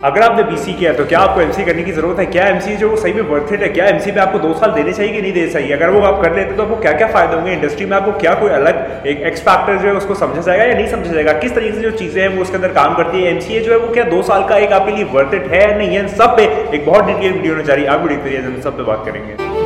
अगर आपने बीसी किया तो क्या आपको एमसी करने की ज़रूरत है? क्या एमसी जो सही में वर्थ इट है? क्या एमसी में आपको दो साल देने चाहिए कि नहीं देने चाहिए? अगर वो आप कर लेते तो आपको क्या क्या फ़ायदे होंगे? इंडस्ट्री में आपको क्या कोई अलग एक एक्स फैक्टर जो है उसको समझा जाएगा या नहीं समझा जाएगा? किस तरीके से जो चीज़ें हैं वो उसके अंदर काम करती है? एमसीए जो है वो क्या दो साल का एक आपके लिए वर्थ इट है नहीं है? सब पे एक बहुत डिटेल वीडियो होने जा रही है। आप वीडियो सब पे बात करेंगे।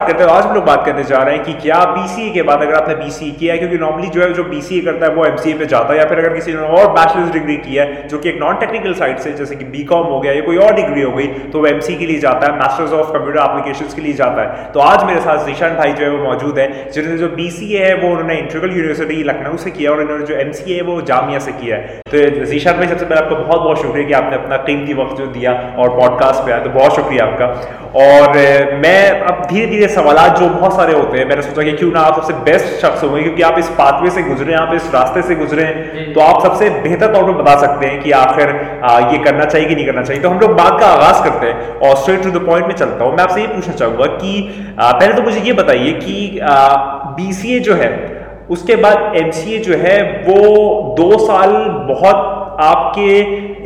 करते हैं, आज हम लोग बात करने जा रहे हैं कि क्या बीसीए के बाद अगर आपने बीसीए किया है, क्योंकि नॉर्मली जो है, जो बीसीए करता है, वो एमसीए पे जाता है, या फिर अगर किसी ने और बैचलर्स डिग्री की है, जो कि एक नॉन टेक्निकल साइड से, जैसे कि बीकॉम हो गया, या कोई और डिग्री हो गई तो वो एमसी के लिए जाता है मास्टर्स ऑफ़ कंप्यूटर एप्लीकेशन के लिए जाता है। तो आज मेरे साथ जीशान भाई जो है, वो मौजूद है, जिन्होंने जो बीसीए है, वो उन्होंने इंट्रिकल यूनिवर्सिटी लखनऊ से किया, और उन्होंने जो एम है, वो जामिया से किया है। तो जीशान भाई, सबसे पहले आपका बहुत बहुत शुक्रिया कि आपने अपना कीमती वक्त जो दिया, और पॉडकास्ट पे आया तो बहुत शुक्रिया आपका। और मैं अब धीरे धीरे सवाल जो बहुत सारे होते हैं मैंने सोचा कि क्यों ना आप सबसे बेस्ट शख्स होंगे क्योंकि आप इस पाथवे से गुजरे आप इस रास्ते से गुजरे तो आप सबसे बेहतर तौर पर बता सकते हैं कि आखिर ये करना चाहिए कि नहीं करना चाहिए। तो हम लोग बात का आगाज़ करते हैं और स्ट्रेट टू द पॉइंट में चलता हूँ। मैं आपसे ये पूछना चाहूँगा कि पहले तो मुझे ये बताइए कि बी जो है उसके बाद एम जो है वो दो साल बहुत आपके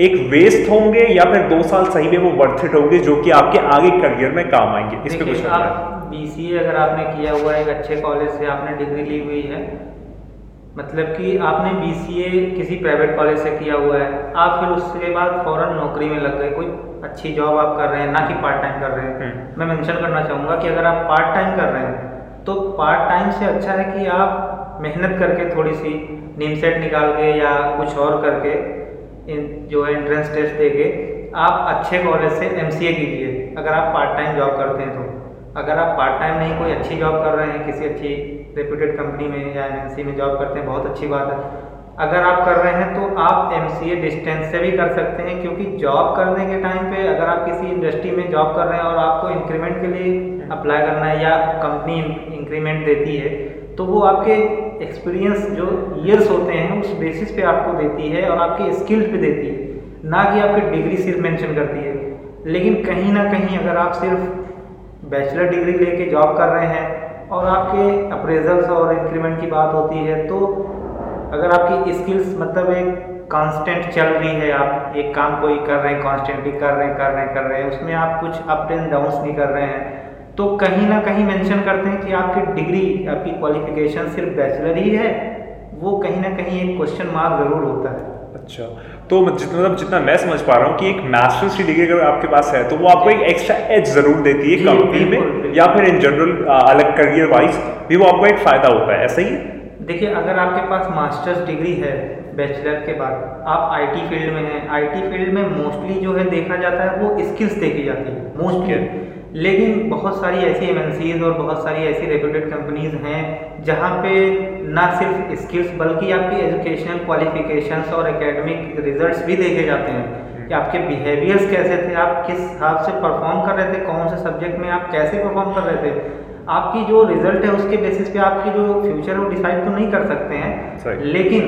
एक वेस्ट होंगे या फिर दो साल सही में वो वर्थ इट होंगे जो कि आपके आगे करियर में काम आएँगे? इस पे कुछ आप बीसीए अगर आपने किया हुआ है एक अच्छे कॉलेज से आपने डिग्री ली हुई है मतलब कि आपने बीसीए किसी प्राइवेट कॉलेज से किया हुआ है आप फिर उसके बाद फ़ौरन नौकरी में लग गए कोई अच्छी जॉब आप कर रहे हैं ना कि पार्ट टाइम कर रहे हैं हम्म। मैं मेंशन करना चाहूँगा कि अगर आप पार्ट टाइम कर रहे हैं तो पार्ट टाइम से अच्छा है कि आप मेहनत करके थोड़ी सी नीम सेट निकाल के या कुछ और करके इन जो है एंट्रेंस टेस्ट दे के आप अच्छे कॉलेज से एम कीजिए अगर आप पार्ट टाइम जॉब करते हैं तो अगर आप पार्ट टाइम नहीं, कोई अच्छी जॉब कर रहे हैं, किसी अच्छी रेप्यूटेड कंपनी में या एम में जॉब करते हैं, बहुत अच्छी बात है। अगर आप कर रहे हैं तो आप एमसीए डिस्टेंस से भी कर सकते हैं, क्योंकि जॉब करने के टाइम पे अगर आप किसी इंडस्ट्री में जॉब कर रहे हैं और आपको इंक्रीमेंट के लिए अप्लाई करना है या कंपनी इंक्रीमेंट देती है तो वो आपके एक्सपीरियंस जो ईयर्स होते हैं, उस बेसिस पे आपको देती है और आपके स्किल्स पे देती है। ना कि आपकी डिग्री सिर्फ़ मेंशन करती है। लेकिन कहीं ना कहीं अगर आप सिर्फ़ बैचलर डिग्री लेके जॉब कर रहे हैं और आपके अप्रेजल्स और इंक्रीमेंट की बात होती है तो अगर आपकी स्किल्स मतलब एक कांस्टेंट चल रही है, आप एक काम कोई कर रहे हैं कॉन्स्टेंटली कर रहे हैं, कर रहे हैं, कर रहे हैं, उसमें आप कुछ अप एंड डाउन्स नहीं कर रहे हैं तो कहीं ना कहीं मेंशन करते हैं कि आपकी डिग्री आपकी क्वालिफिकेशन सिर्फ़ बैचलर ही है, वो कहीं ना कहीं एक क्वेश्चन मार्क ज़रूर होता है। अच्छा तो जितना मतलब जितना मैं समझ पा रहा हूँ कि एक मास्टर्स की डिग्री अगर आपके पास है तो वो आपको एक एक्स्ट्रा एज ज़रूर देती है कंपनी में या फिर इन जनरल अलग करियर वाइज भी वो आपको एक फ़ायदा होता है ऐसा ही देखिए अगर आपके पास मास्टर्स डिग्री है बैचलर के बाद आप आईटी फ़ील्ड में हैं आईटी फ़ील्ड में मोस्टली जो है देखा जाता है वो स्किल्स देखी जाती है मोस्टली लेकिन बहुत सारी ऐसी एम और बहुत सारी ऐसी रेपुटेड कंपनीज़ हैं जहाँ पे ना सिर्फ़ स्किल्स बल्कि आपकी एजुकेशनल क्वालिफिकेशंस और एकेडमिक रिजल्ट्स भी देखे जाते हैं कि आपके बिहेवियर्स कैसे थे आप किस हिसाब से परफॉर्म कर रहे थे कौन से सब्जेक्ट में आप कैसे परफॉर्म कर रहे थे। आपकी जो रिज़ल्ट है उसके बेसिस पे आपकी जो फ्यूचर है वो डिसाइड तो नहीं कर सकते हैं लेकिन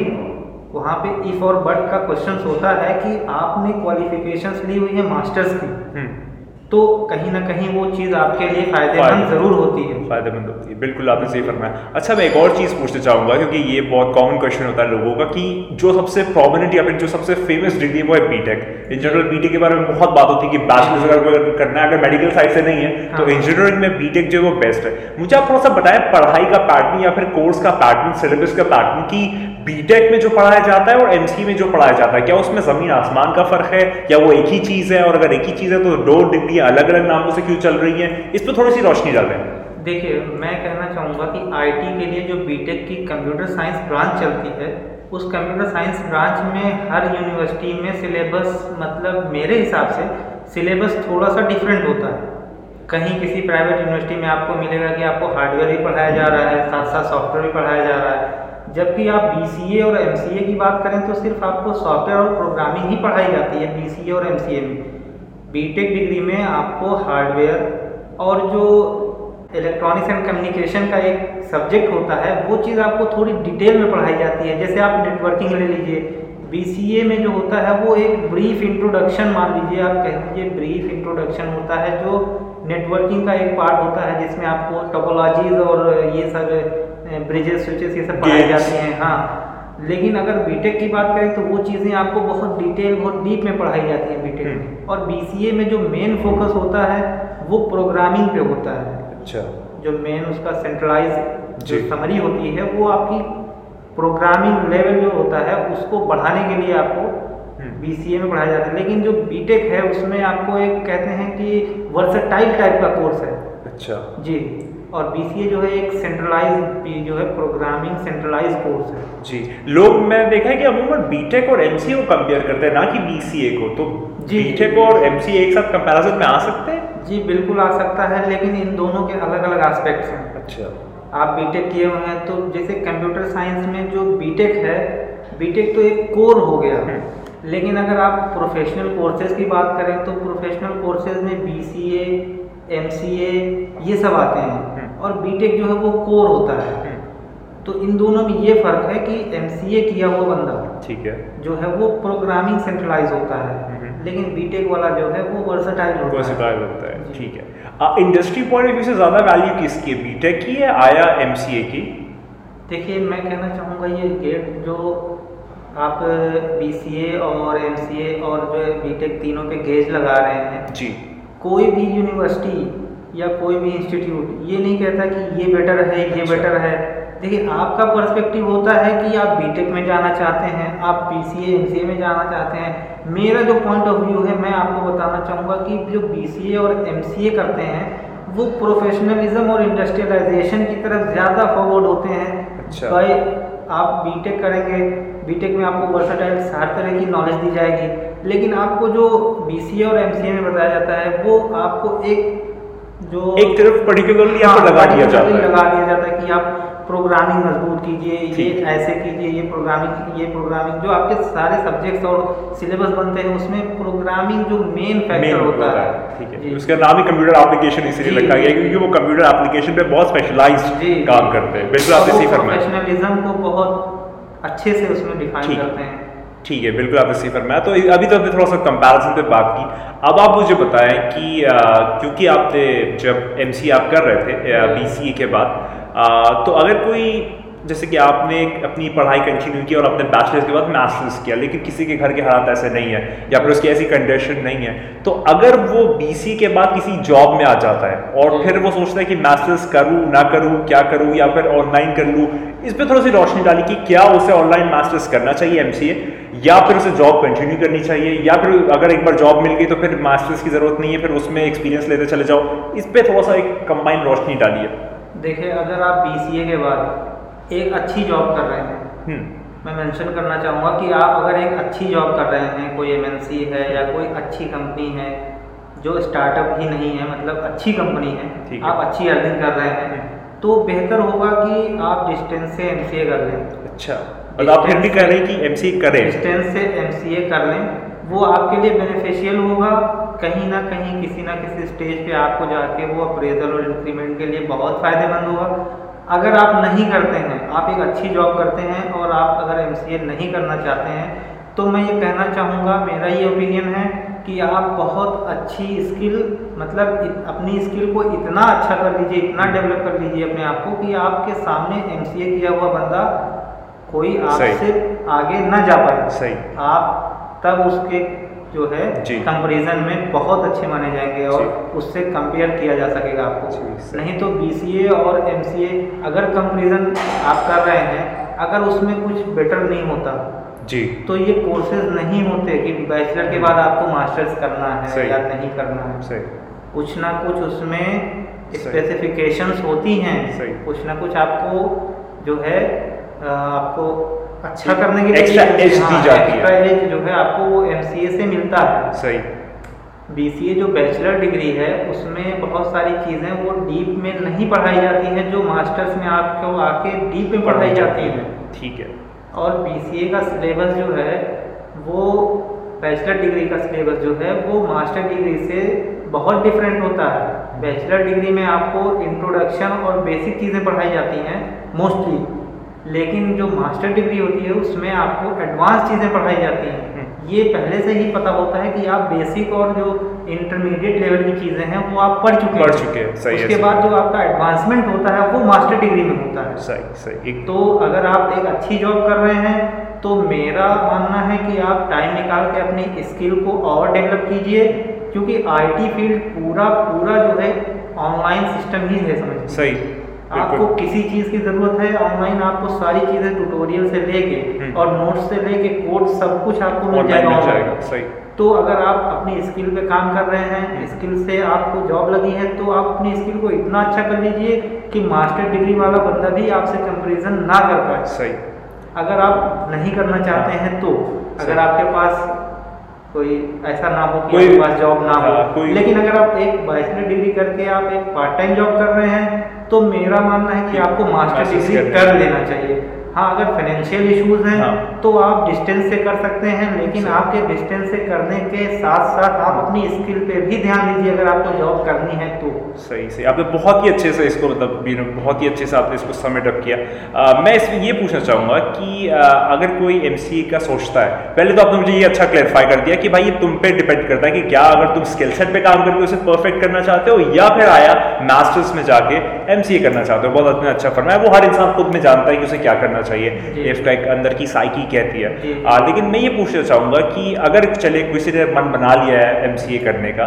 वहाँ पे इफ़ और बट का क्वेश्चन होता है कि आपने क्वालिफिकेशंस ली हुई है मास्टर्स की। हम्म। तो कहीं ना कहीं वो चीज़ आपके लिए फ़ायदेमंद ज़रूर होती है। फ़ायदेमंद होती है बिल्कुल आपने सही फरमाया। अच्छा मैं एक और चीज़ पूछना चाहूँगा क्योंकि ये बहुत कॉमन क्वेश्चन होता है लोगों का कि जो सबसे प्रोमिनेंट या फिर जो सबसे फ़ेमस डिग्री है वो है बीटेक इन जनरल बीटेक के बारे में बहुत बात होती है कि बैचलर्स अगर करना है अगर मेडिकल साइड से नहीं है तो इंजीनियरिंग। में बीटेक जो है वो बेस्ट है। मुझे आप थोड़ा सा बताएँ पढ़ाई का पैटर्न या फिर कोर्स का पैटर्न सिलेबस का पैटर्न की बीटेक में जो पढ़ाया जाता है और एमसी में जो पढ़ाया जाता है, क्या उसमें ज़मीन आसमान का फ़र्क है, या वो एक ही चीज़ है? और अगर एक ही चीज़ है तो दो डिग्री अलग अलग नामों से क्यों चल रही है? इस पर थोड़ी सी रोशनी डाल देखिए, मैं कहना चाहूँगा कि आईटी के लिए जो बीटेक की कंप्यूटर साइंस ब्रांच चलती है, उस कंप्यूटर साइंस ब्रांच में हर यूनिवर्सिटी में सिलेबस मतलब मेरे हिसाब से सिलेबस थोड़ा सा डिफरेंट होता है। कहीं किसी प्राइवेट यूनिवर्सिटी में आपको मिलेगा कि आपको हार्डवेयर भी पढ़ाया जा रहा है साथ साथ सॉफ्टवेयर भी पढ़ाया जा रहा है। जबकि आप BCA और MCA की बात करें तो सिर्फ़ आपको सॉफ्टवेयर और प्रोग्रामिंग ही पढ़ाई जाती है BCA और MCA में। बी डिग्री में आपको हार्डवेयर और जो इलेक्ट्रॉनिक्स एंड कम्युनिकेशन का एक सब्जेक्ट होता है, वो चीज़ आपको थोड़ी डिटेल में पढ़ाई जाती है। जैसे आप नेटवर्किंग ले लीजिए BCA में जो होता है, वो एक ब्रीफ इंट्रोडक्शन मान लीजिए, आप कह लीजिए ब्रीफ इंट्रोडक्शन होता है, जो नेटवर्किंग का एक पार्ट होता है, जिसमें आपको टोपोलॉजीज और ये सब ब्रिजेस स्विचेस ये सब पढ़ाई जाती हैं हाँ। लेकिन अगर बीटेक की बात करें तो वो चीज़ें आपको बहुत डिटेल बहुत डीप में पढ़ाई जाती हैं बीटेक में। हम्म। और बीसीए में जो मेन फोकस होता है वो प्रोग्रामिंग पे होता है। अच्छा। जो मेन उसका सेंट्रलाइज जो समरी होती है वो आपकी प्रोग्रामिंग लेवल जो होता है उसको बढ़ाने के लिए आपको बीसीए हम्म। में पढ़ाया जाता है। लेकिन जो बीटेक है उसमें आपको एक कहते हैं कि वर्सटाइल टाइप का कोर्स है। अच्छा। जी। और बीसीए जो है एक सेंट्रलाइज जो है प्रोग्रामिंग सेंट्रलाइज कोर्स है। जी लोग मैं देखा है कि अमूमन बीटेक और एमसीए को कंपेयर करते हैं ना कि बीसीए को तो जी। बीटेक और एमसीए एक साथ कंपैरिजन में आ सकते हैं? जी बिल्कुल आ सकता है लेकिन इन दोनों के अलग अलग एस्पेक्ट्स हैं। अच्छा। आप बीटेक किए हुए हैं तो जैसे कंप्यूटर साइंस में जो बीटेक है बीटेक तो एक कोर हो गया। हम्म। लेकिन अगर आप प्रोफेशनल कोर्सेज की बात करें तो प्रोफेशनल कोर्सेज में B C M C MCA ये सब आते हैं। हम्म। और बीटेक जो है वो कोर होता है। हम्म। तो इन दोनों में ये फ़र्क है कि एमसीए किया हुआ बंदा ठीक है। जो है वो प्रोग्रामिंग सेंट्रलाइज होता है। लेकिन बीटेक वाला जो है वो वर्सटाइल होता वर्सटाइल होता है ठीक है। इंडस्ट्री पॉइंट ऑफ़ व्यू से ज़्यादा वैल्यू किसकी है? बीटेक की है आया एमसीए की? देखिए मैं कहना चाहूँगा ये गेट जो आप बीसीए और एमसीए और जो है बीटेक तीनों पे गेज लगा रहे हैं। जी। कोई भी यूनिवर्सिटी या कोई भी इंस्टीट्यूट ये नहीं कहता कि ये बेटर है ये अच्छा। बेटर है देखिए आपका पर्सपेक्टिव होता है कि आप बीटेक में जाना चाहते हैं आप बीसीए एमसीए में जाना चाहते हैं मेरा जो पॉइंट ऑफ़ व्यू है मैं आपको बताना चाहूँगा कि जो बीसीए और एमसीए करते हैं वो प्रोफेशनलिज्म और इंडस्ट्रियलाइजेशन की तरफ़ ज़्यादा फॉरवर्ड होते हैं अच्छा। भाई आप बीटेक करेंगे बीटेक में आपको वर्साटाइल हर तरह की नॉलेज दी जाएगी लेकिन आपको जो बीसीए और एमसीए में बताया जाता है वो आपको एक जो एक तरफ़ पर्टिकुलरली आपको हाँ, लगा दिया जाता है। लगा दिया जाता है कि आप प्रोग्रामिंग मज़बूत कीजिए ये ऐसे कीजिए ये प्रोग्रामिंग ये प्रोग्रामिंग जो आपके सारे सब्जेक्ट्स और सिलेबस बनते हैं उसमें प्रोग्रामिंग जो मेन फैक्टर होता है। ठीक है। उसका नाम ही कंप्यूटर एप्लीकेशन इसीलिए रखा गया क्योंकि वो कंप्यूटर एप्लीकेशन पे बहुत स्पेशलाइज्ड काम करते हैं। बिल्कुल आपने सही फरमाया। प्रोफेशनलिज्म को बहुत अच्छे से उसमें डिफाइन करते हैं। ठीक है बिल्कुल आपने सही फरमाया। तो अभी तो हमने थोड़ा सा कंपैरिजन पे बात की। अब आप मुझे बताएँ कि आ, क्योंकि आपने जब एमसी आप कर रहे थे बीसीए के बाद आ, तो अगर कोई जैसे कि आपने अपनी पढ़ाई कंटिन्यू की और अपने बैचलर्स के बाद मास्टर्स किया लेकिन किसी के घर के हालात ऐसे नहीं है या फिर उसकी ऐसी कंडीशन नहीं है तो अगर वो बीसी के बाद किसी जॉब में आ जाता है और फिर वो सोचता है कि मास्टर्स करूँ ना करूँ क्या करूँ या फिर ऑनलाइन कर लूँ इस पर थोड़ी सी रोशनी डाली कि क्या उसे ऑनलाइन मास्टर्स करना चाहिए एमसीए या फिर उसे जॉब कंटिन्यू करनी चाहिए या फिर अगर एक बार जॉब मिल गई तो फिर मास्टर्स की ज़रूरत नहीं है फिर उसमें एक्सपीरियंस लेते चले जाओ इस पर थोड़ा सा एक कंबाइंड रोशनी डालिए देखिए अगर आप बी सी ए के बाद एक अच्छी जॉब कर रहे हैं हम्म। मैं मेंशन करना चाहूँगा कि आप अगर एक अच्छी जॉब कर रहे हैं कोई MNC है या कोई अच्छी कंपनी है जो स्टार्टअप ही नहीं है मतलब अच्छी कंपनी है, है। आप अच्छी अर्निंग कर रहे हैं हम्म। तो बेहतर होगा कि आप डिस्टेंस से MCA कर लें अच्छा और आप फिर भी कह रहे हैं कि एमसीए करें। डिस्टेंस से एम कर लें, वो आपके लिए बेनिफिशियल होगा। कहीं ना कहीं किसी ना किसी स्टेज पे आपको जाके वो अप्रेजल और इंक्रीमेंट के लिए बहुत फ़ायदेमंद होगा। अगर आप नहीं करते हैं, आप एक अच्छी जॉब करते हैं और आप अगर एमसीए नहीं करना चाहते हैं तो मैं ये कहना चाहूँगा, मेरा ये ओपिनियन है कि आप बहुत अच्छी स्किल मतलब अपनी स्किल को इतना अच्छा कर लीजिए, इतना डेवलप कर लीजिए अपने आप को कि आपके सामने एमसीए किया हुआ बंदा कोई आपसे आगे न जा पाए। सही। आप तब उसके जो है कंपेरिजन में बहुत अच्छे माने जाएँगे और उससे कंपेयर किया जा सकेगा आपको। नहीं तो बीसीए और एमसीए अगर कंपेरिजन आप कर रहे हैं अगर उसमें कुछ बेटर नहीं होता जी। तो ये कोर्सेज नहीं होते कि बैचलर के बाद आपको मास्टर्स करना है या नहीं करना है। सही। कुछ ना कुछ उसमें स्पेसिफिकेशंस होती हैं। कुछ ना कुछ आपको जो है आपको अच्छा करने के लिए एक्स्ट्रा एज दी जाती है। एज जो है आपको वो एमसीए से मिलता है। सही। बीसीए जो बैचलर डिग्री है उसमें बहुत सारी चीज़ें वो डीप में नहीं पढ़ाई जाती हैं जो मास्टर्स में आपको आके डीप में पढ़ाई जाती हैं। ठीक है। और बीसीए का सिलेबस जो है वो बैचलर डिग्री का सिलेबस जो है वो मास्टर डिग्री से बहुत डिफरेंट होता है। बैचलर डिग्री में आपको इंट्रोडक्शन और बेसिक चीज़ें पढ़ाई जाती हैं मोस्टली लेकिन जो मास्टर डिग्री होती है उसमें आपको एडवांस चीज़ें पढ़ाई जाती हैं। हम्म। ये पहले से ही पता होता है कि आप बेसिक और जो इंटरमीडिएट लेवल की चीज़ें हैं वो आप पढ़ चुके पढ़ चुके हैं, सही उसके बाद जो आपका एडवांसमेंट होता है वो मास्टर डिग्री में होता है। सही सही। एक तो अगर आप एक अच्छी जॉब कर रहे हैं तो मेरा मानना है कि आप टाइम निकाल के अपनी स्किल को और डेवलप कीजिए क्योंकि आईटी फ़ील्ड पूरा पूरा जो है ऑनलाइन सिस्टम ही है समझ सही। आपको किसी चीज़ की ज़रूरत है ऑनलाइन आपको सारी चीज़ें ट्यूटोरियल से लेके हम्म। और नोट्स से लेके कोड सब कुछ आपको मिल जाएगा। जाएगा सही। तो अगर आप अपनी स्किल पे काम कर रहे हैं हम्म। स्किल से आपको जॉब लगी है तो आप अपनी स्किल को इतना अच्छा कर लीजिए कि मास्टर डिग्री वाला बंदा भी आपसे कंपैरिजन ना कर पाए। सही। अगर आप नहीं करना चाहते हैं तो अगर आपके पास कोई ऐसा ना हो कि आपके पास जॉब ना हो। हाँ, लेकिन अगर आप एक बैचलर डिग्री करके आप एक पार्ट टाइम जॉब कर रहे हैं तो मेरा मानना है कि आपको मास्टर डिग्री कर लेना चाहिए। हाँ अगर फाइनेंशियल इश्यूज़ हैं हाँ। तो आप डिस्टेंस से कर सकते हैं लेकिन आपके डिस्टेंस से करने के साथ साथ आप अपनी स्किल पे भी ध्यान दीजिए अगर आपको जॉब करनी है तो। सही सही। आपने बहुत ही अच्छे से इसको मतलब बहुत ही अच्छे से आपने इसको समिट अप किया। अ, मैं इसमें ये पूछना चाहूँगा कि अ, अगर कोई एमसीए का सोचता है पहले तो आपने मुझे ये अच्छा क्लैरिफाई कर दिया कि भाई ये तुम पे डिपेंड करता है कि क्या अगर तुम स्किल सेट पे काम करके उसे परफेक्ट करना चाहते हो या फिर आया मास्टर्स में जाके एमसीए करना चाहते हो। बहुत अच्छा अच्छा है वो हर इंसान खुद में जानता है कि उसे क्या करना चाहिए। इसका एक अंदर की साइकी कहती है। आ, लेकिन मैं ये पूछना चाहूँगा कि अगर चले किसी ने मन बना लिया है एमसीए करने का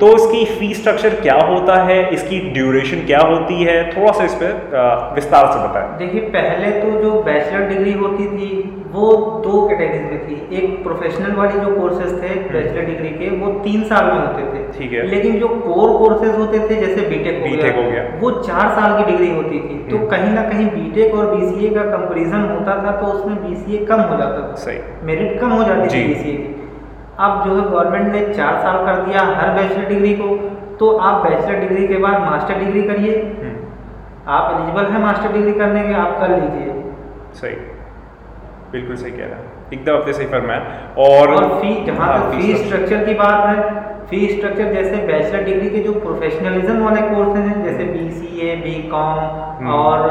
तो इसकी फ़ी स्ट्रक्चर क्या होता है? इसकी ड्यूरेशन क्या होती है? थोड़ा सा इस पर विस्तार से बताएँ। देखिए पहले तो जो बैचलर डिग्री होती थी वो दो कैटेगरीज थी एक प्रोफेशनल वाली जो कोर्सेज थे बैचलर डिग्री के वो तीन साल में होते थे। ठीक है। लेकिन जो कोर कोर्सेज होते थे जैसे बीटेक हो B.Tech हो गया। वो चार साल की डिग्री होती थी। तो हम्म। कहीं ना कहीं बीटेक और बीसीए का कंपैरिजन होता था तो उसमें बीसीए कम हो जाता था। सही। मेरिट कम हो जाती थी बीसीए की। अब जो है गवर्नमेंट ने चार साल कर दिया हर बैचलर डिग्री को। तो आप बैचलर डिग्री के बाद मास्टर डिग्री करिए। हम्म, आप एलिजिबल हैं मास्टर डिग्री करने के आप कर लीजिए। सही। बिल्कुल सही कह रहा है। एकदम आपने सही फरमाया और और फ़ी जहाँ हाँ, तक फ़ी फ़ी स्ट्रक्चर की बात है फ़ी स्ट्रक्चर जैसे बैचलर डिग्री के जो प्रोफेशनलिज्म वाले कोर्सेज हैं जैसे B C A B Com. और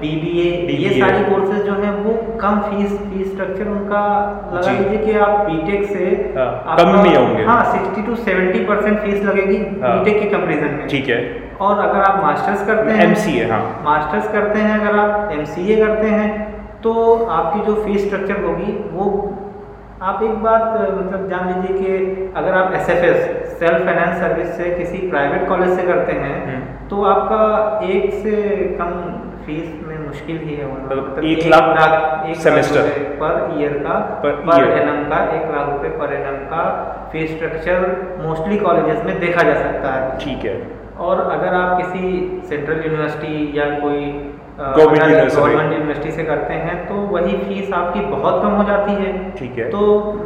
बी बी ए ये सारी कोर्सेज जो हैं वो कम फ़ीस फ़ी स्ट्रक्चर उनका लगा। लीजिए कि आप बीटेक से हाँ, कम में होंगे। हाँ sixty to seventy percent fees लगेगी हाँ। बीटेक के कंपेरिजन में ठीक है और अगर आप मास्टर्स करते हैं एम सी है हाँ मास्टर्स करते हैं अगर आप एम सी ए करते हैं तो आपकी जो फ़ीस स्ट्रक्चर होगी वो आप एक बात मतलब जान लीजिए कि अगर आप S F S self finance service से किसी प्राइवेट कॉलेज से करते हैं हम्म। तो आपका एक से कम फ़ीस में मुश्किल ही है मतलब एक लाख एक semester। लाख रुपए पर ईयर का पर। एनम का एक लाख रुपए पर एनम का फ़ीस स्ट्रक्चर मोस्टली कॉलेजेस में देखा जा सकता है ठीक है और अगर आप किसी सेंट्रल यूनिवर्सिटी या कोई गवर्नमेंट यूनिवर्सिटी से करते हैं तो वही फ़ीस आपकी बहुत कम हो जाती है। ठीक है। तो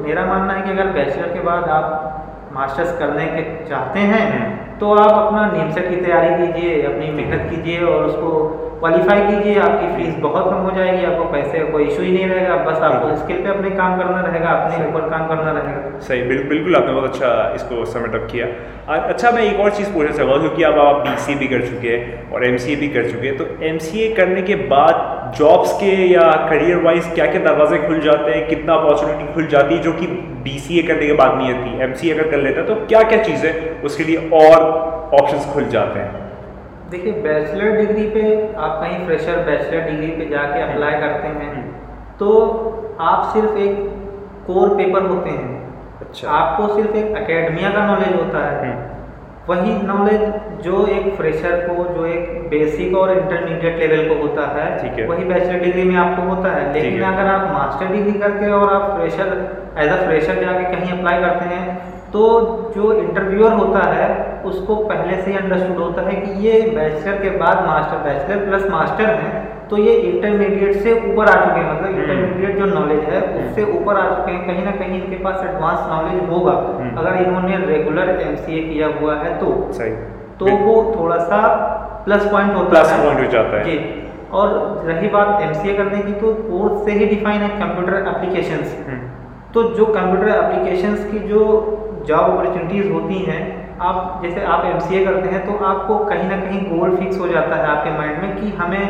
मेरा मानना है कि अगर बैचलर के बाद आप मास्टर्स करने के चाहते हैं हम्म। तो आप अपना नीम सेट की तैयारी कीजिए अपनी मेहनत कीजिए और उसको क्वालिफाई कीजिए। आपकी फ़ीस बहुत कम हो जाएगी आपको पैसे का कोई इशू ही नहीं रहेगा। बस आपको स्किल पे अपने काम करना रहेगा अपने ऊपर काम करना रहेगा। सही बिल्कुल बिल्कुल आपने बहुत अच्छा इसको समिट अप किया। अच्छा मैं एक और चीज़ पूछना चाहूँगा क्योंकि अब आप बी सी भी कर चुके हैं और एम सी ए भी कर चुके हैं तो एम सी ए करने के बाद जॉब्स के या करियर वाइज क्या क्या दरवाजे खुल जाते हैं कितना अपॉर्चुनिटी खुल जाती है जो कि बी सी ए करने के बाद नहीं आती? एम सी ए अगर कर लेता है तो क्या क्या चीज़ें उसके लिए और ऑप्शंस खुल जाते हैं देखिए बैचलर डिग्री पे आप कहीं फ्रेशर बैचलर डिग्री पे जाके हम्म। अप्लाई करते हैं तो आप सिर्फ़ एक कोर पेपर होते हैं अच्छा आपको सिर्फ़ एक एकेडमिया का नॉलेज होता है हम्म, वही नॉलेज जो एक फ्रेशर को जो एक बेसिक और इंटरमीडिएट लेवल को होता है ठीक है। वही बैचलर डिग्री में आपको होता है लेकिन। अगर आप मास्टर डिग्री करके और आप फ्रेशर एज अ फ्रेशर जाके कहीं अप्लाई करते हैं तो जो इंटरव्यूअर होता है उसको पहले से ही अंडरस्टूड होता है कि ये बैचलर के बाद मास्टर बैचलर प्लस मास्टर हैं तो ये इंटरमीडिएट से ऊपर आ चुके हैं। मतलब हम्म। इंटरमीडिएट जो नॉलेज है उससे ऊपर आ चुके हैं। कहीं ना कहीं इनके पास एडवांस नॉलेज होगा। हम्म। अगर इन्होंने रेगुलर एमसीए किया हुआ है तो। सही। तो वो थोड़ा सा प्लस पॉइंट होता प्लस है। पॉइंट हो जाता है। जी। और रही बात एम करने की तो कोर्स से ही डिफाइन है कंप्यूटर एप्लीकेशंस हम्म, तो जो कंप्यूटर एप्लीकेशंस की जो जॉब अपॉर्चुनिटीज़ होती हैं आप जैसे आप एमसीए करते हैं तो आपको कहीं ना कहीं गोल फिक्स हो जाता है आपके माइंड में कि हमें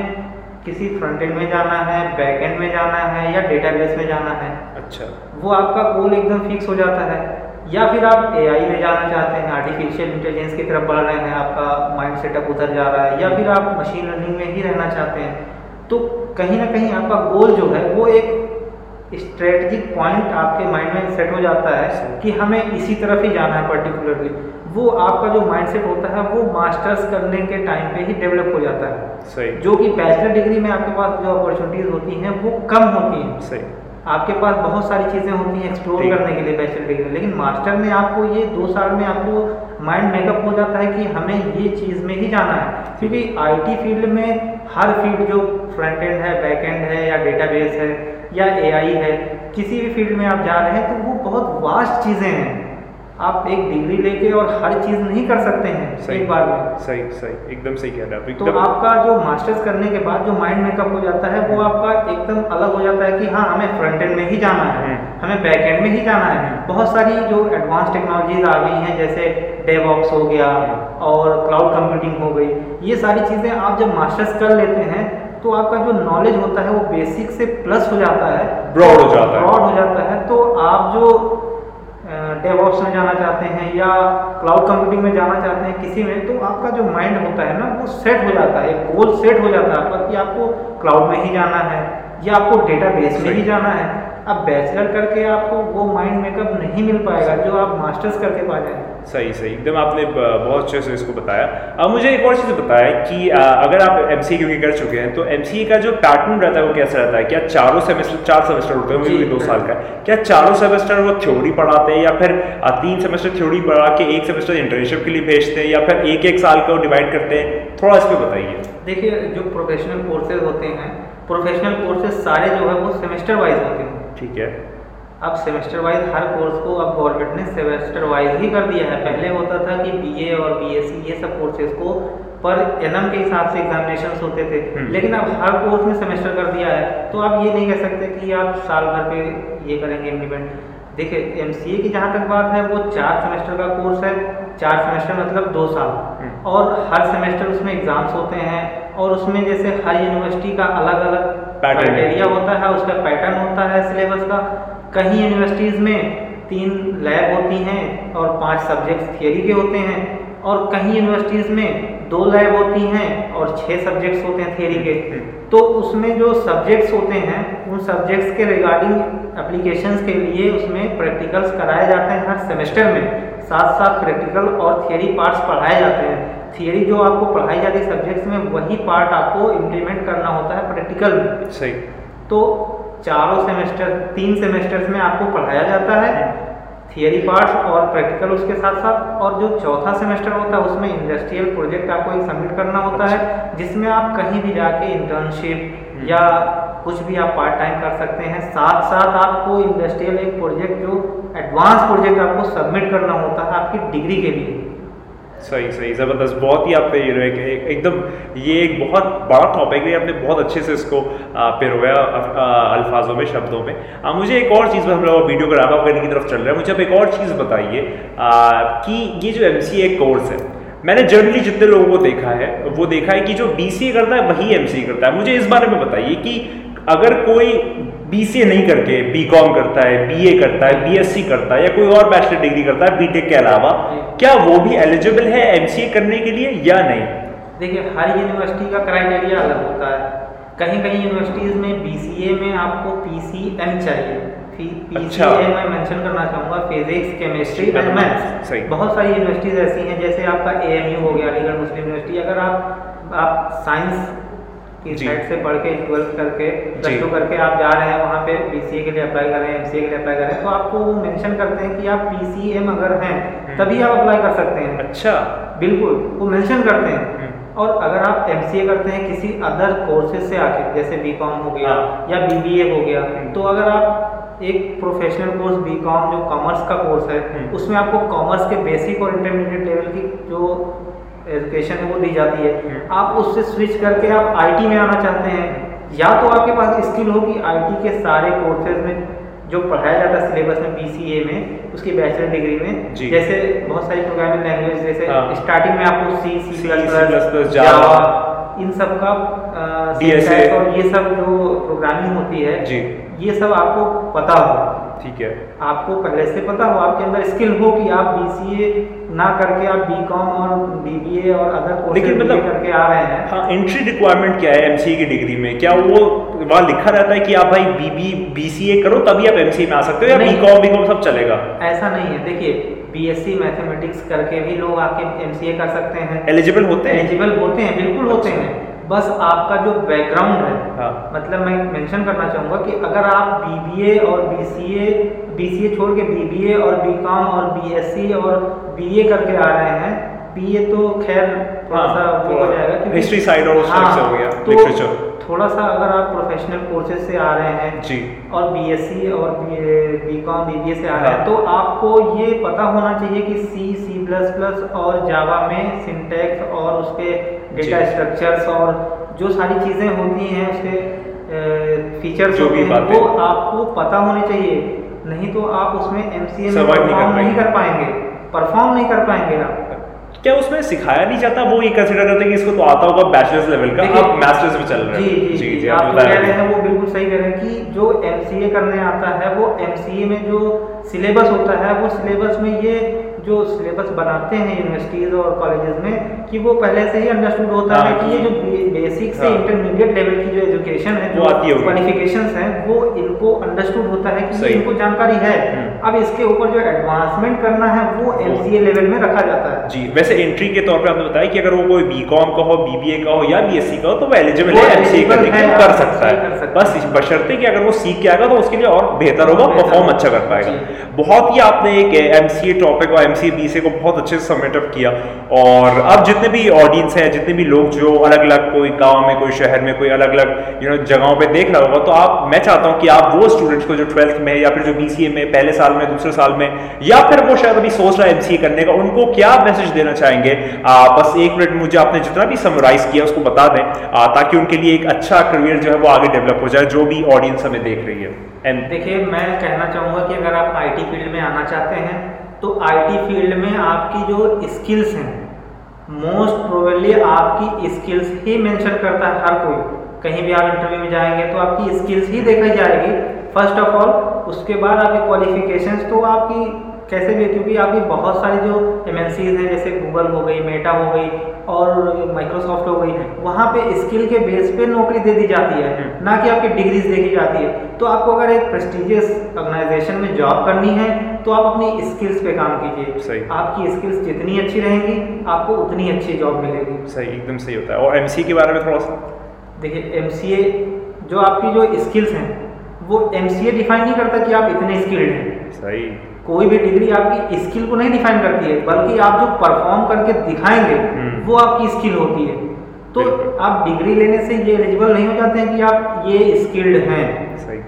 किसी फ्रंट एंड में जाना है बैक एंड में जाना है या डेटाबेस में जाना है। अच्छा। वो आपका गोल एकदम फिक्स हो जाता है। या फिर आप एआई में जाना चाहते हैं आर्टिफिशियल इंटेलिजेंस की तरफ़ बढ़ रहे हैं आपका माइंड सेटअप उधर जा रहा है या फिर आप मशीन लर्निंग में ही रहना चाहते हैं तो कहीं ना कहीं आपका गोल जो है वो एक स्ट्रेटजिक पॉइंट आपके माइंड में सेट हो जाता है कि हमें इसी तरफ़ ही जाना है पर्टिकुलरली वो आपका जो माइंडसेट होता है वो मास्टर्स करने के टाइम पे ही डेवलप हो जाता है। सही। जो कि बैचलर डिग्री में आपके पास जो अपॉर्चुनिटीज़ होती हैं वो कम होती हैं। सही। आपके पास बहुत सारी चीज़ें होती हैं एक्सप्लोर करने के लिए बैचलर डिग्री में। लेकिन मास्टर में आपको ये दो साल में आपको माइंड मेकअप हो जाता है कि हमें ये चीज़ में ही जाना है। क्योंकि आईटी फ़ील्ड में हर फ़ील्ड जो फ्रंट एंड है बैक एंड है या डेटाबेस है या एआई है किसी भी फ़ील्ड में आप जा रहे हैं तो वो बहुत वास्ट चीज़ें हैं। आप एक डिग्री लेके और हर चीज़ नहीं कर सकते हैं एक बार में। सही सही एकदम सही कह रहे हैं तो आपका जो मास्टर्स करने के बाद जो माइंड मेकअप हो जाता है वो आपका एकदम अलग हो जाता है कि हाँ हमें फ्रंट एंड में ही जाना है। हमें बैक एंड में ही जाना है। बहुत सारी जो एडवांस टेक्नोलॉजीज़ आ गई हैं जैसे डेवॉक्स हो गया और क्लाउड कंप्यूटिंग हो गई ये सारी चीज़ें आप जब मास्टर्स कर लेते हैं तो आपका जो नॉलेज होता है वो बेसिक से प्लस हो जाता है। ब्रॉड हो जाता है। ब्रॉड हो जाता है। तो आप जो डेवॉप्स में जाना चाहते हैं या क्लाउड कंप्यूटिंग में जाना चाहते हैं किसी में तो आपका जो माइंड होता है ना वो सेट हो जाता है। गोल सेट हो जाता है आपका कि आपको क्लाउड में ही जाना है या आपको डेटाबेस में ही जाना है। अब बैचलर करके आपको वो माइंड मेकअप नहीं मिल पाएगा जो आप मास्टर्स करके पा जाए सही सही। एकदम आपने बहुत अच्छे से इसको बताया। अब मुझे एक और चीज़ बताया कि अगर आप एम सी क्योंकि कर चुके हैं तो एम सी का जो पैटर्न रहता है वो कैसा रहता है? क्या चारों सेमेस्टर चार सेमेस्टर होते हैं वो दो साल का क्या चारों सेमेस्टर वो थ्योरी पढ़ाते हैं या फिर तीन सेमेस्टर थ्योरी पढ़ा के एक सेमेस्टर इंटर्नशिप के लिए भेजते हैं या फिर एक एक साल का डिवाइड करते हैं? थोड़ा इस पर बताइए। देखिए जो प्रोफेशनल कोर्सेज होते हैं प्रोफेशनल कोर्सेज सारे जो है वो सेमेस्टर वाइज होते हैं। ठीक है। अब सेमेस्टर वाइज हर कोर्स को अब गवर्नमेंट ने सेमेस्टर वाइज ही कर दिया है। पहले होता था कि बीए और बीएससी ये सब कोर्सेज को पर एनएम के हिसाब से एग्जामिनेशन होते थे। हम्म। लेकिन अब हर कोर्स में सेमेस्टर कर दिया है। तो आप ये नहीं कह सकते कि आप साल भर पे ये करेंगे इम्प्लीमेंट देखिए एम की जहाँ तक बात है वो चार सेमेस्टर का कोर्स है। चार सेमेस्टर मतलब दो साल। हम्म। और हर सेमेस्टर उसमें एग्ज़ाम्स होते हैं। और उसमें जैसे हर यूनिवर्सिटी का अलग अलग क्राइटेरिया होता है। उसका पैटर्न होता है सिलेबस का। कहीं यूनिवर्सिटीज़ में तीन लैब होती हैं और पाँच सब्जेक्ट्स थियरी के होते हैं और कहीं यूनिवर्सिटीज़ में दो लैब होती हैं और छः सब्जेक्ट्स होते हैं थियरी के। तो उसमें जो सब्जेक्ट्स होते हैं उन सब्जेक्ट्स के रिगार्डिंग एप्लीकेशंस के लिए उसमें प्रैक्टिकल्स कराए जाते हैं हर सेमेस्टर में। साथ साथ प्रैक्टिकल और थियरी पार्ट्स पढ़ाए जाते हैं। थियरी जो आपको पढ़ाई जाती है सब्जेक्ट्स में वही पार्ट आपको इम्प्लीमेंट करना होता है प्रैक्टिकल में। सही। तो चारों सेमेस्टर तीन सेमेस्टर्स में आपको पढ़ाया जाता है थियरी पार्ट्स और प्रैक्टिकल उसके साथ साथ और जो चौथा सेमेस्टर होता है उसमें इंडस्ट्रियल प्रोजेक्ट आपको एक सबमिट करना होता है जिसमें आप कहीं भी जाके इंटर्नशिप हम्म। या कुछ भी आप पार्ट टाइम कर सकते हैं। साथ साथ आपको इंडस्ट्रियल एक प्रोजेक्ट जो एडवांस प्रोजेक्ट आपको सबमिट करना होता है आपकी डिग्री के लिए। सही सही ज़बरदस्त। बहुत ही आपने ये एक, एक, एकदम ये एक बहुत बड़ा टॉपिक है। आपने बहुत अच्छे से इसको पिरोया अल्फाजों में शब्दों में। आ, मुझे एक और चीज़ हम लोग वीडियो को रैप करने की तरफ़ चल रहे हैं। मुझे अब एक और चीज़ बताइए कि ये जो एम सी कोर्स है मैंने जनरली जितने लोगों को देखा है वो देखा है कि जो बी करता है वही एमसीए करता है। मुझे इस बारे में बताइए कि अगर कोई बी सी ए नहीं करके बी कॉम करता है बी ए करता है बी एस सी करता है या कोई और बैचलर डिग्री करता है बीटेक के अलावा क्या वो भी एलिजिबल है एम सी ए करने के लिए या नहीं? देखिए हर यूनिवर्सिटी का क्राइटेरिया अलग होता है। कहीं कहीं यूनिवर्सिटीज़ में बी सी ए में आपको पी सी एम चाहिए। अच्छा। मैं मेंशन करना चाहूँगा फिजिक्स केमिस्ट्री एंड मैथ्स बहुत सारी यूनिवर्सिटीज़ ऐसी हैं जैसे आपका एएमयू हो गया अलीगढ़ मुस्लिम यूनिवर्सिटी अगर आप आप साइंस की साइड से पढ़ के ट्वेल्थ करके प्लस टू करके आप जा रहे हैं वहाँ पे बी के लिए अप्लाई कर रहे हैं एमसीए के लिए अप्लाई कर रहे हैं तो आपको वो मेंशन करते हैं कि आप पी अगर हैं हम्म। तभी आप अप्लाई कर सकते हैं अच्छा बिल्कुल वो मेंशन करते हैं हम्म। और अगर आप एमसीए करते हैं किसी अदर कोर्सेज से आके जैसे बी हो गया हाँ। या बीबीए हो गया हम्म। तो अगर आप एक प्रोफेशनल कोर्स बी जो कॉमर्स का कोर्स है उसमें आपको कॉमर्स के बेसिक और इंटरमीडिएट लेवल की जो एजुकेशन है वो दी जाती है। हम्म। आप उससे स्विच करके आप आईटी में आना चाहते हैं या तो आपके पास स्किल हो कि आईटी के सारे कोर्सेज में जो पढ़ाया जाता है सिलेबस में बीसीए में उसकी बैचलर डिग्री में जैसे बहुत सारी प्रोग्रामिंग लैंग्वेज जैसे हाँ। स्टार्टिंग में आपको सी सी प्लस प्लस जावा इन सब का syntax और ये सब जो प्रोग्रामिंग होती है ये सब आपको पता हो। ठीक है। आपको पहले से पता हो आपके अंदर स्किल हो कि आप बीसीए ना करके आप बीकॉम और बीबीए और अदर लेकिन मतलब- करके आ रहे हैं। हाँ एंट्री रिक्वायरमेंट क्या है एमसीए की डिग्री में? क्या वो वहाँ लिखा रहता है कि आप भाई बीबी बीसीए करो तभी आप एमसीए में आ सकते हो या। बीकॉम बीकॉम सब चलेगा? ऐसा नहीं है। देखिए बीएससी मैथमेटिक्स करके भी लोग आके एमसीए कर सकते हैं। एलिजिबल होते हैं? एलिजिबल होते हैं बिल्कुल होते अच्छा। हैं। बस आपका जो बैकग्राउंड है हाँ मतलब मैं मेंशन करना चाहूँगा कि अगर आप बीबीए और बीसीए बीसीए छोड़ के बीबीए और बीकॉम और बीएससी और बीए करके आ रहे हैं बीए तो खैर थोड़ा हाँ, सा वो हो जाएगा history side और से हो गया, तो। थोड़ा सा अगर आप प्रोफेशनल कोर्सेज से आ रहे हैं जी और बीएससी और बीकॉम बीबीए से आ रहे हैं हाँ। तो आपको ये पता होना चाहिए कि सी सी प्लस प्लस और जावा में सिंटेक्स और उसके डेटा स्ट्रक्चर्स और जो सारी चीज़ें होती हैं उसके फीचर्स जो भी हैं बातें। वो आपको पता होने चाहिए। नहीं तो आप उसमें एम में Survive नहीं कर परफॉर्म नहीं पाएँगे। कर पाएँगे। परफॉर्म नहीं कर पाएँगे आप। क्या उसमें सिखाया नहीं जाता वो ये कंसिडर करते हैं कि इसको तो आता होगा बैचलर्स लेवल का? आप मास्टर्स में चल रहे जी हैं जी जी आप आप कह रहे हैं हैं वो बिल्कुल सही कह रहे हैं कि जो एमसीए करने आता है वो एमसीए में जो सिलेबस होता है वो सिलेबस में ये जो सिलेबस बनाते हैं यूनिवर्सिटीज और कॉलेजेस में कि वो पहले से ही अंडरस्टूड होता है हाँ, कि ये जो। बेसिक से हाँ। इंटरमीडिएट लेवल की जो एजुकेशन है वो आती जो होगी। क्वालिफिकेशंस हैं वो इनको अंडरस्टूड होता है कि इनको जानकारी है। हम्म। अब इसके ऊपर जो एडवांसमेंट करना है वो एमसीए लेवल में रखा जाता है। जी वैसे एंट्री के तौर पे आपने बताया कि अगर वो कोई बीकॉम का हो बीबीए का हो या बीएससी का हो तो वो एलिजिबल है के है, आप कर सकता है। बस इस बशर्ते कि अगर वो सीख के आएगा तो उसके लिए और बेहतर होगा परफॉर्म अच्छा कर पाएगा। बहुत ही आपने एक एमसीए टॉपिक और एमसीए बीसीए को बहुत अच्छे से सबमिट अप किया। और अब जितने भी ऑडियंस हैं जितने भी लोग जो अलग अलग कोई गाँव में कोई शहर में कोई अलग अलग यू नो जगहों पे देख रहा होगा तो आप मैं चाहता हूँ कि आप वो स्टूडेंट्स को जो ट्वेल्थ में या फिर जो बीसीए में पहले साल में दूसरे साल में या फिर वो शायद अभी सोच रहा है एमसीए करने का उनको क्या मैसेज देना चाहेंगे? आ, बस एक मिनट मुझे आपने जितना भी समराइज किया उसको बता दें आ, ताकि उनके लिए एक अच्छा करियर जो है वो आगे डेवलप हो जाए जो भी ऑडियंस हमें देख रही है। देखिए मैं कहना चाहूँगा कि अगर आप आईटी फ़ील्ड में आना चाहते हैं तो आईटी फ़ील्ड में आपकी जो स्किल्स हैं मोस्ट प्रोबेबली आपकी स्किल्स ही मेंशन करता है हर कोई। कहीं भी आप इंटरव्यू में जाएँगे तो आपकी स्किल्स ही देखी जाएगी। फ़र्स्ट ऑफ़ ऑल उसके बाद आपकी क्वालिफिकेशंस तो आपकी कैसे भी है? क्योंकि आपकी बहुत सारी जो एम हैं जैसे गूगल हो गई मेटा हो गई और माइक्रोसॉफ्ट हो गई वहाँ पे स्किल के बेस पे नौकरी दे दी जाती है हम्म। ना कि आपकी डिग्रीज देखी जाती है। तो आपको अगर एक प्रेस्टिजियस ऑर्गेनाइजेशन में जॉब करनी है तो आप अपनी स्किल्स पे काम कीजिए। सही। आपकी स्किल्स जितनी अच्छी रहेंगी आपको उतनी अच्छी जॉब मिलेगी। सही एकदम सही होता है। और एमसीए के बारे में थोड़ा सा? देखिए एमसीए जो आपकी जो स्किल्स हैं वो एम डिफाइन नहीं करता कि आप इतने स्किल्ड हैं। सही। कोई भी डिग्री आपकी स्किल को नहीं डिफाइन करती है बल्कि आप जो परफॉर्म करके दिखाएँगे हम्म। वो आपकी स्किल होती है। तो आप डिग्री लेने से ये एलिजिबल नहीं हो जाते हैं कि आप ये स्किल्ड हैं। सही।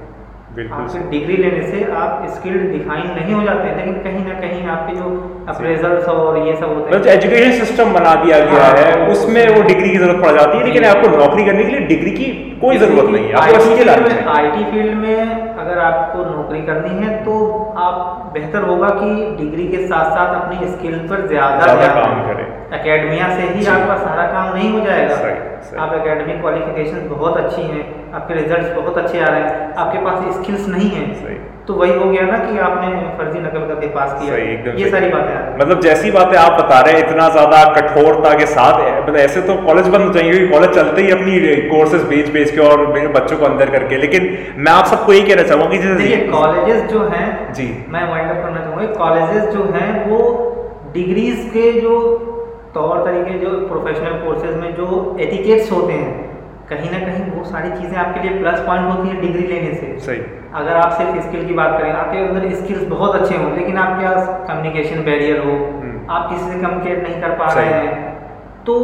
आपसे डिग्री लेने से आप स्किल्ड डिफाइन नहीं हो जाते हैं लेकिन कहीं ना कहीं आपके जो अप्रेजल्स और ये सब होते मतलब हैं एजुकेशन सिस्टम बना दिया गया हाँ, है उसमें वो डिग्री की ज़रूरत पड़ जाती है लेकिन आपको नौकरी करने के लिए डिग्री की कोई ज़रूरत नहीं है आपको आईटी स्किल फ़ील्ड में आईटी फ़ील्ड में अगर आपको नौकरी करनी है तो आप बेहतर होगा कि डिग्री के साथ साथ अपनी स्किल पर ज़्यादा काम करें। एकेडमिया से ही। आपका सारा काम नहीं हो जाएगा सही, सही। आप एकेडमिक क्वालिफिकेशन बहुत अच्छी हैं आपके रिजल्ट्स बहुत अच्छे आ रहे हैं आपके पास स्किल्स नहीं हैं तो वही हो गया ना कि आपने फर्जी नकल करके पास किया सही, ये सारी बातें। मतलब जैसी बातें आप बता रहे हैं इतना ज़्यादा कठोरता के साथ मतलब ऐसे तो कॉलेज बंद हो जाएँगे क्योंकि कॉलेज चलते ही अपनी कोर्सेज बेच बेच के और मेरे बच्चों को अंदर करके लेकिन मैं आप सबको यही कहना चाहूँगा कि जैसे कॉलेजेस जो हैं जी मैं वाइंड अप करना चाहूँगा कॉलेजेस जो हैं वो डिग्रीज के जो तौर तरीके जो प्रोफेशनल कोर्सेज में जो एथिकेट्स होते हैं कहीं ना कहीं वो सारी चीज़ें आपके लिए प्लस पॉइंट होती हैं डिग्री लेने से। सही। अगर आप सिर्फ़ स्किल की बात करें आपके अंदर स्किल्स बहुत अच्छे हों लेकिन आपके पास कम्युनिकेशन बैरियर हो हम्म। आप किसी से कम्युनिकेट नहीं कर पा रहे हैं तो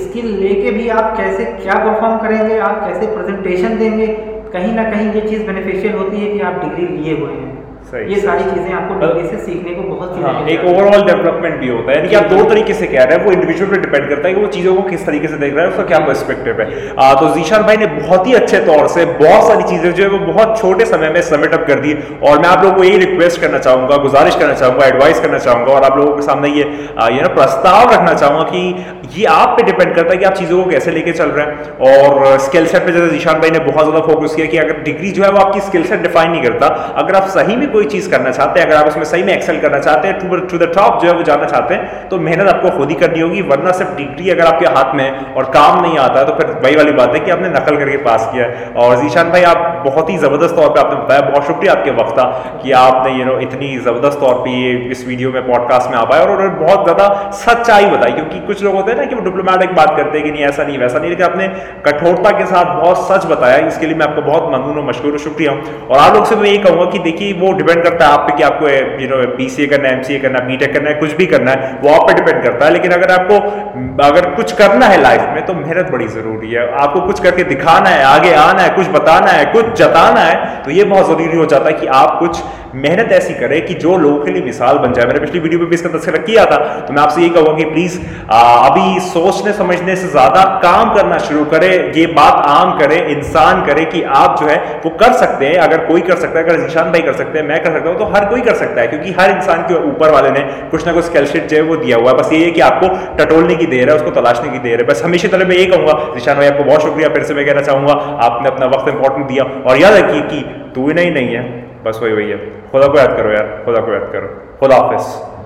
स्किल लेके भी आप कैसे क्या परफॉर्म करेंगे आप कैसे प्रेजेंटेशन देंगे कहीं ना कहीं ये चीज़ बेनिफिशियल होती है कि आप डिग्री लिए हुए हैं। ये सारी चीज़ें आपको डिग्री से सीखने को बहुत हाँ, एक ओवरऑल डेवलपमेंट भी होता है। यानी कि आप दो तरीके से कह रहे हैं वो इंडिविजुअल पे डिपेंड करता है कि वो चीज़ों को किस तरीके से देख रहा है उसका क्या पर्सपेक्टिव है। आ, तो जीशान भाई ने बहुत ही अच्छे तौर से बहुत सारी चीज़ें जो है वो बहुत छोटे समय में सबमिट अप कर दी। और मैं आप लोगों को यही रिक्वेस्ट करना चाहूँगा गुजारिश करना चाहूँगा एडवाइस करना चाहूँगा और आप लोगों के सामने ये ये ना प्रस्ताव रखना चाहूँगा कि ये आप पे डिपेंड करता है कि आप चीज़ों को कैसे लेके चल रहे हैं। और स्किल सेट पे जैसे जीशान भाई ने बहुत ज़्यादा फोकस किया कि अगर डिग्री जो है वो आपकी स्किल सेट डिफाइन नहीं करता अगर आप सही में कोई चीज़ करना चाहते हैं, अगर आप उसमें सही में एक्सेल करना चाहते हैं टू द टॉप जो है वो जाना चाहते हैं तो मेहनत आपको खुद ही करनी होगी, वरना सिर्फ़ डिग्री अगर आपके हाथ में और काम नहीं आता तो फिर वही वाली बात है कि आपने नकल करके पास किया और जीशान भाई, आप बहुत ही ज़बरदस्त तौर पर आपने बताया, बहुत शुक्रिया आपके वक्त का कि आपने यू नो इतनी ज़बरदस्त तौर पर ये इस वीडियो में पॉडकास्ट में आ पाए और उन्होंने बहुत ज़्यादा सच्चाई बताई, क्योंकि कुछ लोग होते हैं ना कि वो डिप्लोमेटिक बात करते हैं कि नहीं, ऐसा नहीं, वैसा नहीं, लेकिन आपने कठोरता के साथ बहुत सच बताया, इसके लिए मैं आपको बहुत ममनून और मशहूर शुक्रिया और आप लोग से मैं यही कहूँगा कि देखिए, वो डिपेंड करता है आप पे कि आपको यू नो बी करना है एम सी ए करना है बी करना है, कुछ भी करना है, वो आप पे डिपेंड करता है। लेकिन अगर आपको, अगर कुछ करना है लाइफ में तो मेहनत बड़ी ज़रूरी है। आपको कुछ करके दिखाना है, आगे आना है, कुछ बताना है, कुछ जताना है तो ये बहुत ज़रूरी हो जाता है कि आप कुछ मेहनत ऐसी करें कि जो लोगों के लिए मिसाल बन जाए। मैंने पिछली वीडियो में भी इसका तस्करा किया था तो मैं आपसे ये कहूँगा कि प्लीज़ अभी सोचने समझने से ज़्यादा काम करना शुरू करें, ये बात आम करें, इंसान करे कि आप जो है, वो कर सकते हैं। अगर कोई कर सकता है, अगर निशान भाई कर सकते हैं, मैं कर सकता हूँ तो हर कोई कर सकता है, क्योंकि हर इंसान के ऊपर वाले ने कुछ ना कुछ स्केलशीट जो है वो दिया हुआ है। बस ये है कि आपको टटोलने की देर है, उसको तलाशने की देर है। बस हमेशा तरह मैं ये कहूँगा, निशान भाई, आपको बहुत शुक्रिया। फिर से मैं कहना चाहूँगा, आपने अपना वक्त इंपॉर्टेंट दिया। और याद रखिए कि तू ही नहीं नहीं है। बस वही वही है। खुदा को याद करो यार, खुदा को याद करो। खुदा हाफिज़।